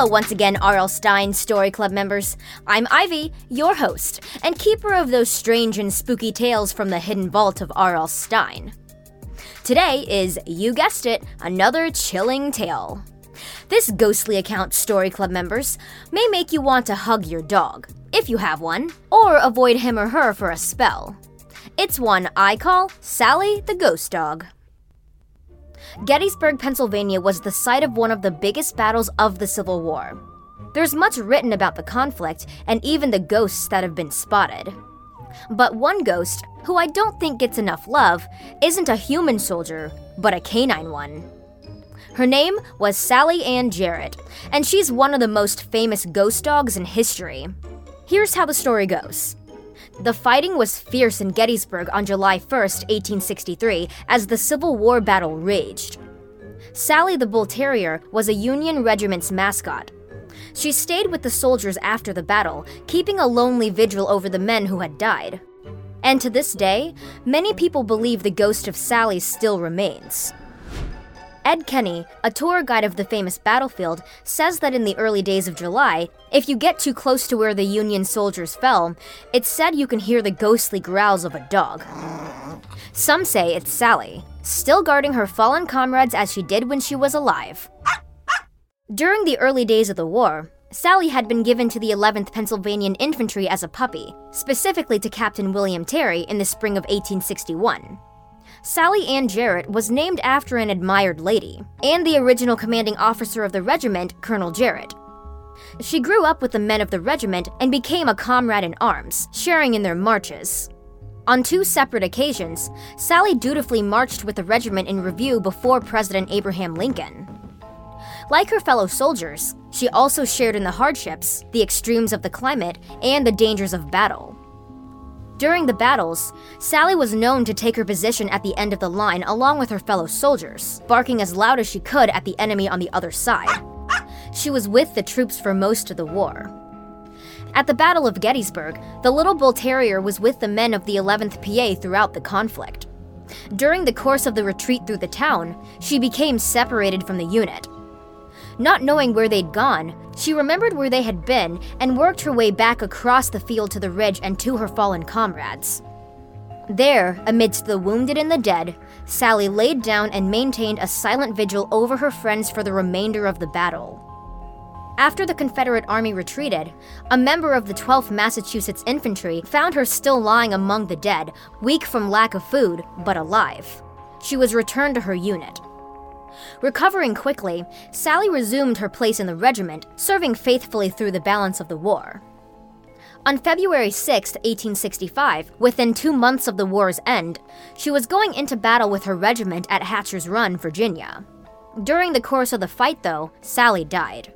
Hello, once again, R.L. Stine Story Club members. I'm Ivy, your host, and keeper of those strange and spooky tales from the hidden vault of R.L. Stine. Today is, you guessed it, another chilling tale. This ghostly account, Story Club members, may make you want to hug your dog, if you have one, or avoid him or her for a spell. It's one I call Sally the Ghost Dog. Gettysburg, Pennsylvania was the site of one of the biggest battles of the Civil War. There's much written about the conflict and even the ghosts that have been spotted. But one ghost, who I don't think gets enough love, isn't a human soldier, but a canine one. Her name was Sally Ann Jarrett, and she's one of the most famous ghost dogs in history. Here's how the story goes. The fighting was fierce in Gettysburg on July 1, 1863, as the Civil War battle raged. Sally the Bull Terrier was a Union regiment's mascot. She stayed with the soldiers after the battle, keeping a lonely vigil over the men who had died. And to this day, many people believe the ghost of Sally still remains. Ed Kenny, a tour guide of the famous battlefield, says that in the early days of July, if you get too close to where the Union soldiers fell, it's said you can hear the ghostly growls of a dog. Some say it's Sally, still guarding her fallen comrades as she did when she was alive. During the early days of the war, Sally had been given to the 11th Pennsylvania Infantry as a puppy, specifically to Captain William Terry in the spring of 1861. Sally Ann Jarrett was named after an admired lady, and the original commanding officer of the regiment, Colonel Jarrett. She grew up with the men of the regiment and became a comrade in arms, sharing in their marches. On two separate occasions, Sally dutifully marched with the regiment in review before President Abraham Lincoln. Like her fellow soldiers, she also shared in the hardships, the extremes of the climate, and the dangers of battle. During the battles, Sally was known to take her position at the end of the line along with her fellow soldiers, barking as loud as she could at the enemy on the other side. She was with the troops for most of the war. At the Battle of Gettysburg, the Little Bull Terrier was with the men of the 11th PA throughout the conflict. During the course of the retreat through the town, she became separated from the unit. Not knowing where they'd gone, she remembered where they had been and worked her way back across the field to the ridge and to her fallen comrades. There, amidst the wounded and the dead, Sally laid down and maintained a silent vigil over her friends for the remainder of the battle. After the Confederate Army retreated, a member of the 12th Massachusetts Infantry found her still lying among the dead, weak from lack of food, but alive. She was returned to her unit. Recovering quickly, Sally resumed her place in the regiment, serving faithfully through the balance of the war. On February 6, 1865, within two months of the war's end, she was going into battle with her regiment at Hatcher's Run, Virginia. During the course of the fight, though, Sally died.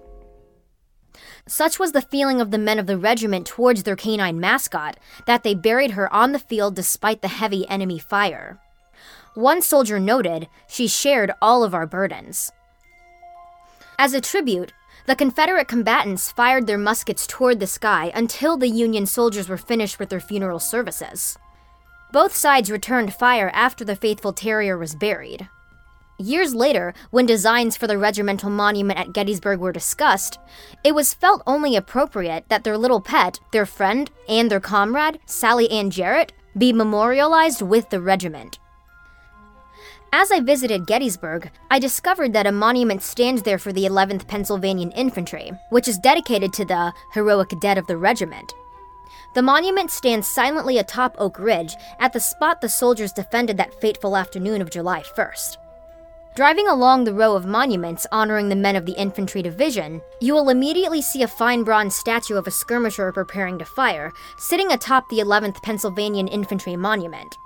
Such was the feeling of the men of the regiment towards their canine mascot that they buried her on the field despite the heavy enemy fire. One soldier noted, She shared all of our burdens. As a tribute, the Confederate combatants fired their muskets toward the sky until the Union soldiers were finished with their funeral services. Both sides returned fire after the faithful terrier was buried. Years later, when designs for the regimental monument at Gettysburg were discussed, it was felt only appropriate that their little pet, their friend, and their comrade, Sally Ann Jarrett, be memorialized with the regiment. As I visited Gettysburg, I discovered that a monument stands there for the 11th Pennsylvania Infantry, which is dedicated to the heroic dead of the regiment. The monument stands silently atop Oak Ridge at the spot the soldiers defended that fateful afternoon of July 1st. Driving along the row of monuments honoring the men of the infantry division, you will immediately see a fine bronze statue of a skirmisher preparing to fire, sitting atop the 11th Pennsylvania Infantry Monument.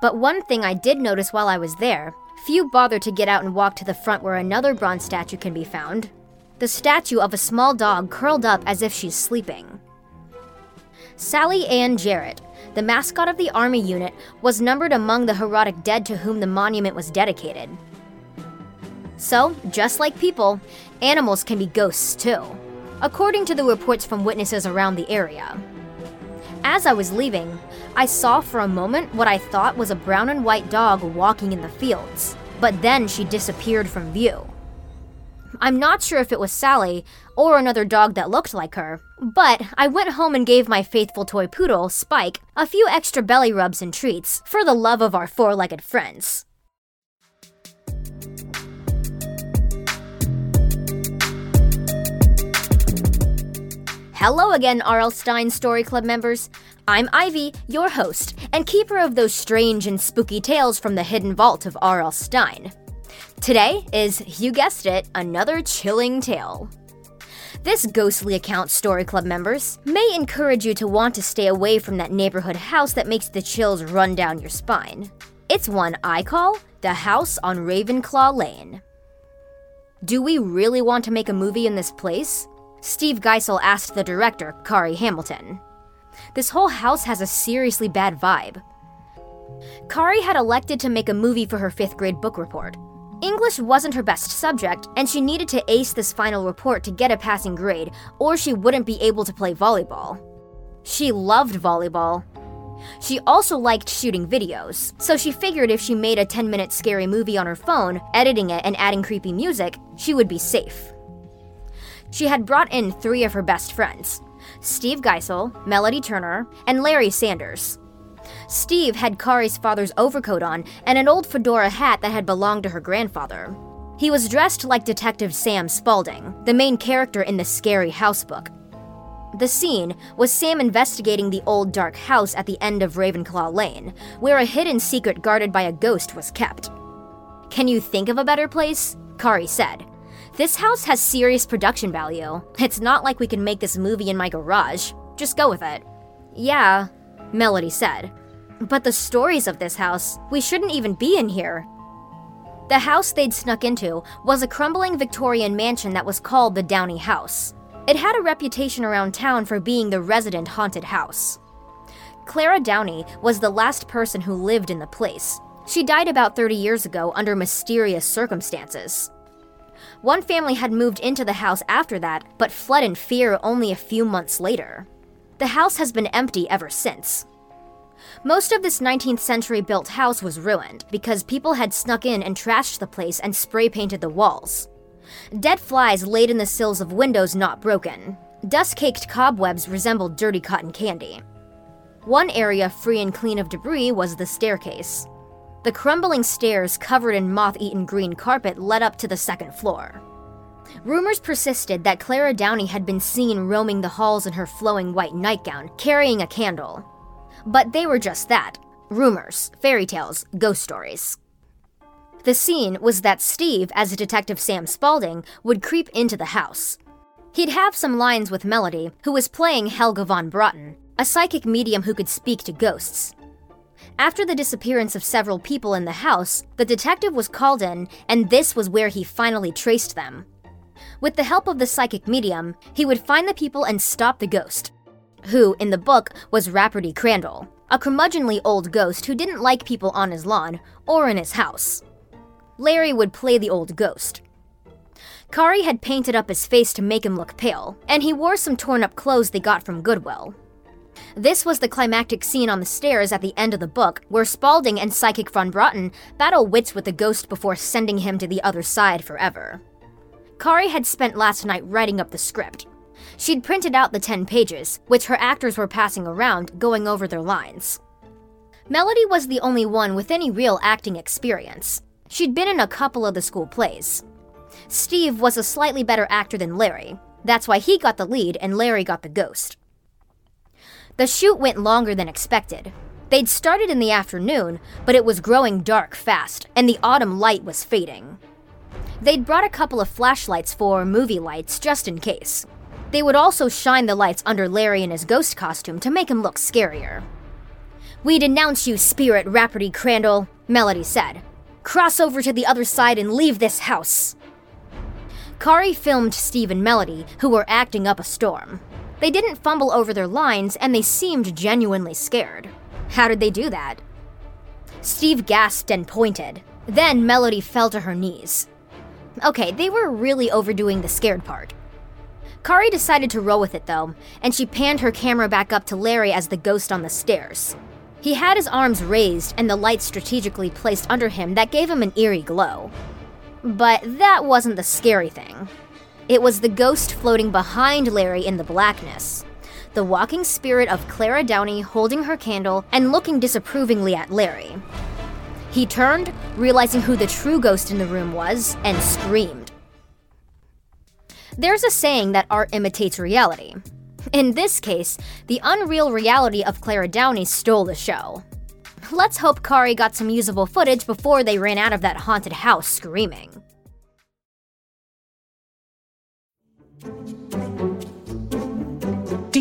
But one thing I did notice while I was there few bother to get out and walk to the front where another bronze statue can be found the statue of a small dog curled up as if she's sleeping. Sally Ann Jarrett, the mascot of the Army unit, was numbered among the heroic dead to whom the monument was dedicated. So, just like people, animals can be ghosts too, according to the reports from witnesses around the area. As I was leaving, I saw for a moment what I thought was a brown and white dog walking in the fields, but then she disappeared from view. I'm not sure if it was Sally or another dog that looked like her, but I went home and gave my faithful toy poodle, Spike, a few extra belly rubs and treats for the love of our four legged friends. Hello again, R.L. Stine Story Club members. I'm Ivy, your host, and keeper of those strange and spooky tales from the hidden vault of R.L. Stine. Today is, you guessed it, another chilling tale. This ghostly account, Story Club members, may encourage you to want to stay away from that neighborhood house that makes the chills run down your spine. It's one I call The House on Ravenclaw Lane. Do we really want to make a movie in this place? Steve Geisel asked the director, Kari Hamilton. This whole house has a seriously bad vibe. Kari had elected to make a movie for her fifth grade book report. English wasn't her best subject, and she needed to ace this final report to get a passing grade, or she wouldn't be able to play volleyball. She loved volleyball. She also liked shooting videos, so she figured if she made a 10 minute scary movie on her phone, editing it, and adding creepy music, she would be safe. She had brought in three of her best friends Steve Geisel, Melody Turner, and Larry Sanders. Steve had Kari's father's overcoat on and an old fedora hat that had belonged to her grandfather. He was dressed like Detective Sam Spaulding, the main character in the scary house book. The scene was Sam investigating the old dark house at the end of Ravenclaw Lane, where a hidden secret guarded by a ghost was kept. Can you think of a better place? Kari said. This house has serious production value. It's not like we can make this movie in my garage. Just go with it. Yeah, Melody said. But the stories of this house, we shouldn't even be in here. The house they'd snuck into was a crumbling Victorian mansion that was called the Downey House. It had a reputation around town for being the resident haunted house. Clara Downey was the last person who lived in the place. She died about 30 years ago under mysterious circumstances. One family had moved into the house after that, but fled in fear only a few months later. The house has been empty ever since. Most of this 19th century built house was ruined because people had snuck in and trashed the place and spray painted the walls. Dead flies laid in the sills of windows not broken. Dust caked cobwebs resembled dirty cotton candy. One area free and clean of debris was the staircase. The crumbling stairs covered in moth eaten green carpet led up to the second floor. Rumors persisted that Clara Downey had been seen roaming the halls in her flowing white nightgown, carrying a candle. But they were just that rumors, fairy tales, ghost stories. The scene was that Steve, as Detective Sam Spaulding, would creep into the house. He'd have some lines with Melody, who was playing Helga von Broughton, a psychic medium who could speak to ghosts. After the disappearance of several people in the house, the detective was called in, and this was where he finally traced them. With the help of the psychic medium, he would find the people and stop the ghost, who, in the book, was Rafferty Crandall. a curmudgeonly old ghost who didn't like people on his lawn or in his house. Larry would play the old ghost. Kari had painted up his face to make him look pale, and he wore some torn up clothes they got from Goodwill. This was the climactic scene on the stairs at the end of the book, where Spaulding and Psychic von Broughton battle wits with the ghost before sending him to the other side forever. Kari had spent last night writing up the script. She'd printed out the 10 pages, which her actors were passing around, going over their lines. Melody was the only one with any real acting experience. She'd been in a couple of the school plays. Steve was a slightly better actor than Larry. That's why he got the lead and Larry got the ghost. The shoot went longer than expected. They'd started in the afternoon, but it was growing dark fast, and the autumn light was fading. They'd brought a couple of flashlights for movie lights just in case. They would also shine the lights under Larry in his ghost costume to make him look scarier. We denounce you, Spirit Rafferty Crandall, Melody said. Cross over to the other side and leave this house. Kari filmed Steve and Melody, who were acting up a storm. They didn't fumble over their lines, and they seemed genuinely scared. How did they do that? Steve gasped and pointed. Then Melody fell to her knees. Okay, they were really overdoing the scared part. Kari decided to roll with it though, and she panned her camera back up to Larry as the ghost on the stairs. He had his arms raised and the light strategically placed under him that gave him an eerie glow. But that wasn't the scary thing. It was the ghost floating behind Larry in the blackness. The walking spirit of Clara Downey holding her candle and looking disapprovingly at Larry. He turned, realizing who the true ghost in the room was, and screamed. There's a saying that art imitates reality. In this case, the unreal reality of Clara Downey stole the show. Let's hope Kari got some usable footage before they ran out of that haunted house screaming.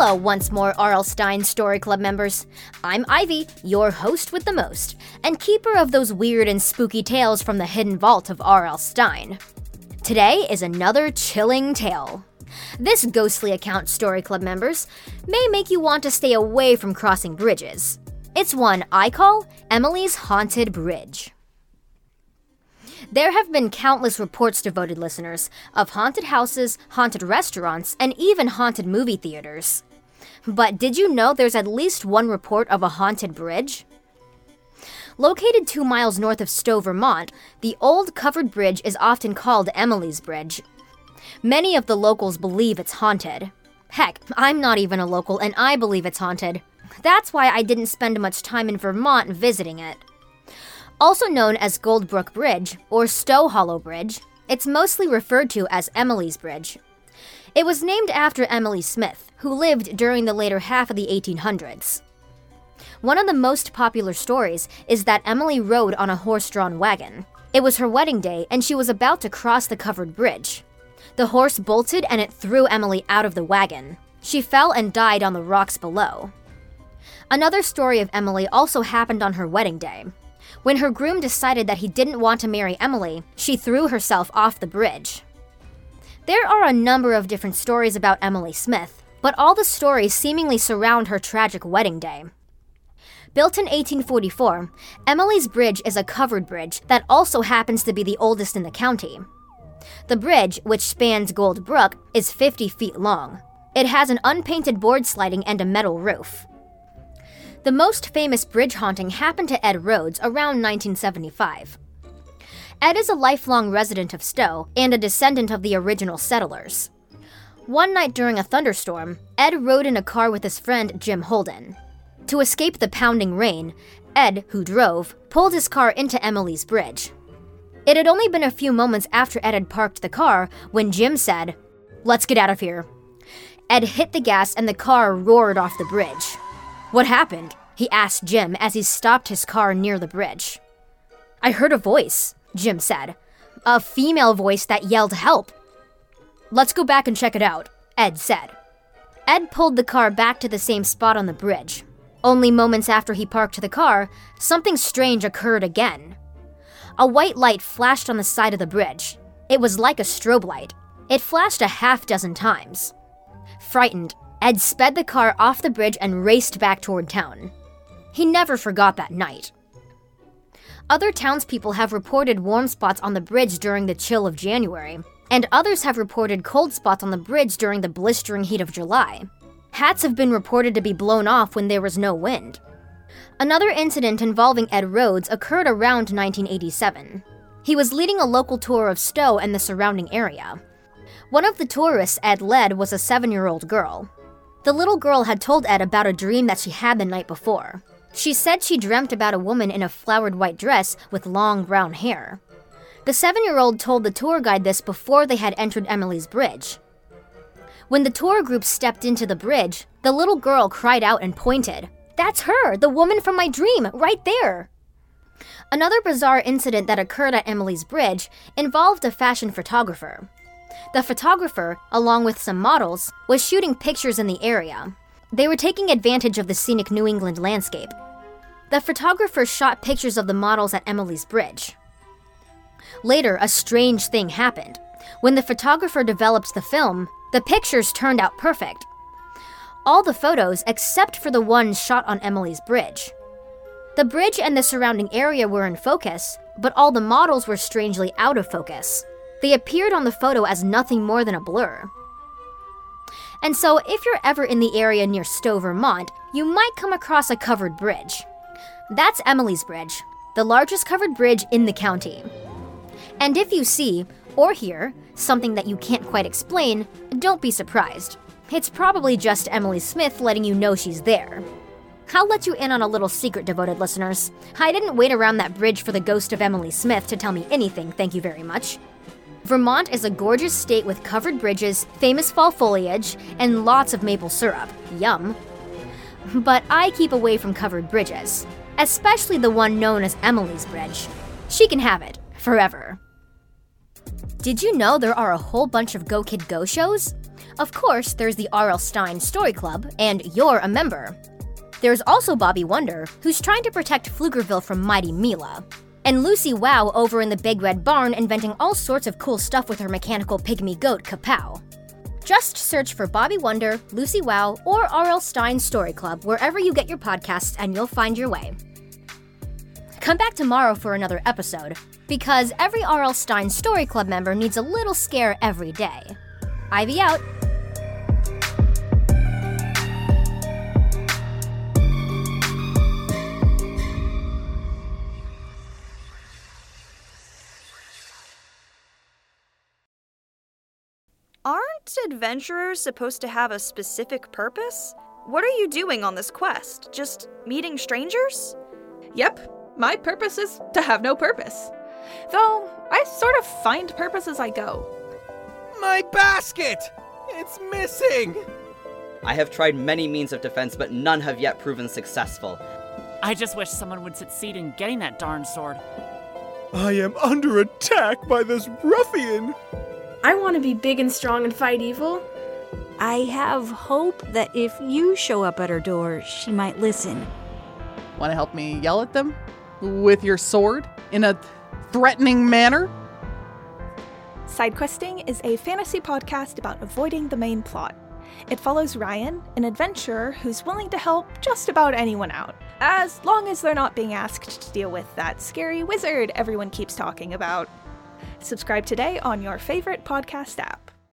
Hello, once more, R.L. Stine Story Club members. I'm Ivy, your host with the most, and keeper of those weird and spooky tales from the hidden vault of R.L. Stine. Today is another chilling tale. This ghostly account, Story Club members, may make you want to stay away from crossing bridges. It's one I call Emily's Haunted Bridge. There have been countless reports, devoted listeners, of haunted houses, haunted restaurants, and even haunted movie theaters. But did you know there's at least one report of a haunted bridge? Located two miles north of Stowe, Vermont, the old covered bridge is often called Emily's Bridge. Many of the locals believe it's haunted. Heck, I'm not even a local and I believe it's haunted. That's why I didn't spend much time in Vermont visiting it. Also known as Goldbrook Bridge or Stowe Hollow Bridge, it's mostly referred to as Emily's Bridge. It was named after Emily Smith, who lived during the later half of the 1800s. One of the most popular stories is that Emily rode on a horse drawn wagon. It was her wedding day, and she was about to cross the covered bridge. The horse bolted and it threw Emily out of the wagon. She fell and died on the rocks below. Another story of Emily also happened on her wedding day. When her groom decided that he didn't want to marry Emily, she threw herself off the bridge. There are a number of different stories about Emily Smith, but all the stories seemingly surround her tragic wedding day. Built in 1844, Emily's Bridge is a covered bridge that also happens to be the oldest in the county. The bridge, which spans Gold Brook, is 50 feet long. It has an unpainted board sliding and a metal roof. The most famous bridge haunting happened to Ed Rhodes around 1975. Ed is a lifelong resident of Stowe and a descendant of the original settlers. One night during a thunderstorm, Ed rode in a car with his friend Jim Holden. To escape the pounding rain, Ed, who drove, pulled his car into Emily's bridge. It had only been a few moments after Ed had parked the car when Jim said, Let's get out of here. Ed hit the gas and the car roared off the bridge. What happened? He asked Jim as he stopped his car near the bridge. I heard a voice, Jim said. A female voice that yelled help. Let's go back and check it out, Ed said. Ed pulled the car back to the same spot on the bridge. Only moments after he parked the car, something strange occurred again. A white light flashed on the side of the bridge. It was like a strobe light. It flashed a half dozen times. Frightened, Ed sped the car off the bridge and raced back toward town. He never forgot that night. Other townspeople have reported warm spots on the bridge during the chill of January, and others have reported cold spots on the bridge during the blistering heat of July. Hats have been reported to be blown off when there was no wind. Another incident involving Ed Rhodes occurred around 1987. He was leading a local tour of Stowe and the surrounding area. One of the tourists Ed led was a seven year old girl. The little girl had told Ed about a dream that she had the night before. She said she dreamt about a woman in a flowered white dress with long brown hair. The seven year old told the tour guide this before they had entered Emily's bridge. When the tour group stepped into the bridge, the little girl cried out and pointed. That's her, the woman from my dream, right there. Another bizarre incident that occurred at Emily's Bridge involved a fashion photographer. The photographer, along with some models, was shooting pictures in the area. They were taking advantage of the scenic New England landscape. The photographer shot pictures of the models at Emily's Bridge. Later, a strange thing happened. When the photographer developed the film, the pictures turned out perfect. All the photos except for the one shot on Emily's bridge. The bridge and the surrounding area were in focus, but all the models were strangely out of focus. They appeared on the photo as nothing more than a blur. And so, if you're ever in the area near Stowe, Vermont, you might come across a covered bridge. That's Emily's Bridge, the largest covered bridge in the county. And if you see, or hear, something that you can't quite explain, don't be surprised. It's probably just Emily Smith letting you know she's there. I'll let you in on a little secret, devoted listeners. I didn't wait around that bridge for the ghost of Emily Smith to tell me anything, thank you very much. Vermont is a gorgeous state with covered bridges, famous fall foliage, and lots of maple syrup. Yum. But I keep away from covered bridges, especially the one known as Emily's Bridge. She can have it, forever. Did you know there are a whole bunch of Go Kid Go shows? Of course, there's the R.L. Stine Story Club, and you're a member. There's also Bobby Wonder, who's trying to protect Pflugerville from Mighty Mila. And Lucy Wow over in the Big Red Barn inventing all sorts of cool stuff with her mechanical pygmy goat, Kapow. Just search for Bobby Wonder, Lucy Wow, or R.L. Stine Story Club wherever you get your podcasts and you'll find your way. Come back tomorrow for another episode, because every R.L. Stine Story Club member needs a little scare every day. Ivy out. Aren't adventurers supposed to have a specific purpose? What are you doing on this quest? Just meeting strangers? Yep, my purpose is to have no purpose. Though, I sort of find purpose as I go. My basket! It's missing! I have tried many means of defense, but none have yet proven successful. I just wish someone would succeed in getting that darn sword. I am under attack by this ruffian! I want to be big and strong and fight evil. I have hope that if you show up at her door, she might listen. Want to help me yell at them? With your sword? In a threatening manner? Sidequesting is a fantasy podcast about avoiding the main plot. It follows Ryan, an adventurer who's willing to help just about anyone out, as long as they're not being asked to deal with that scary wizard everyone keeps talking about. Subscribe today on your favorite podcast app.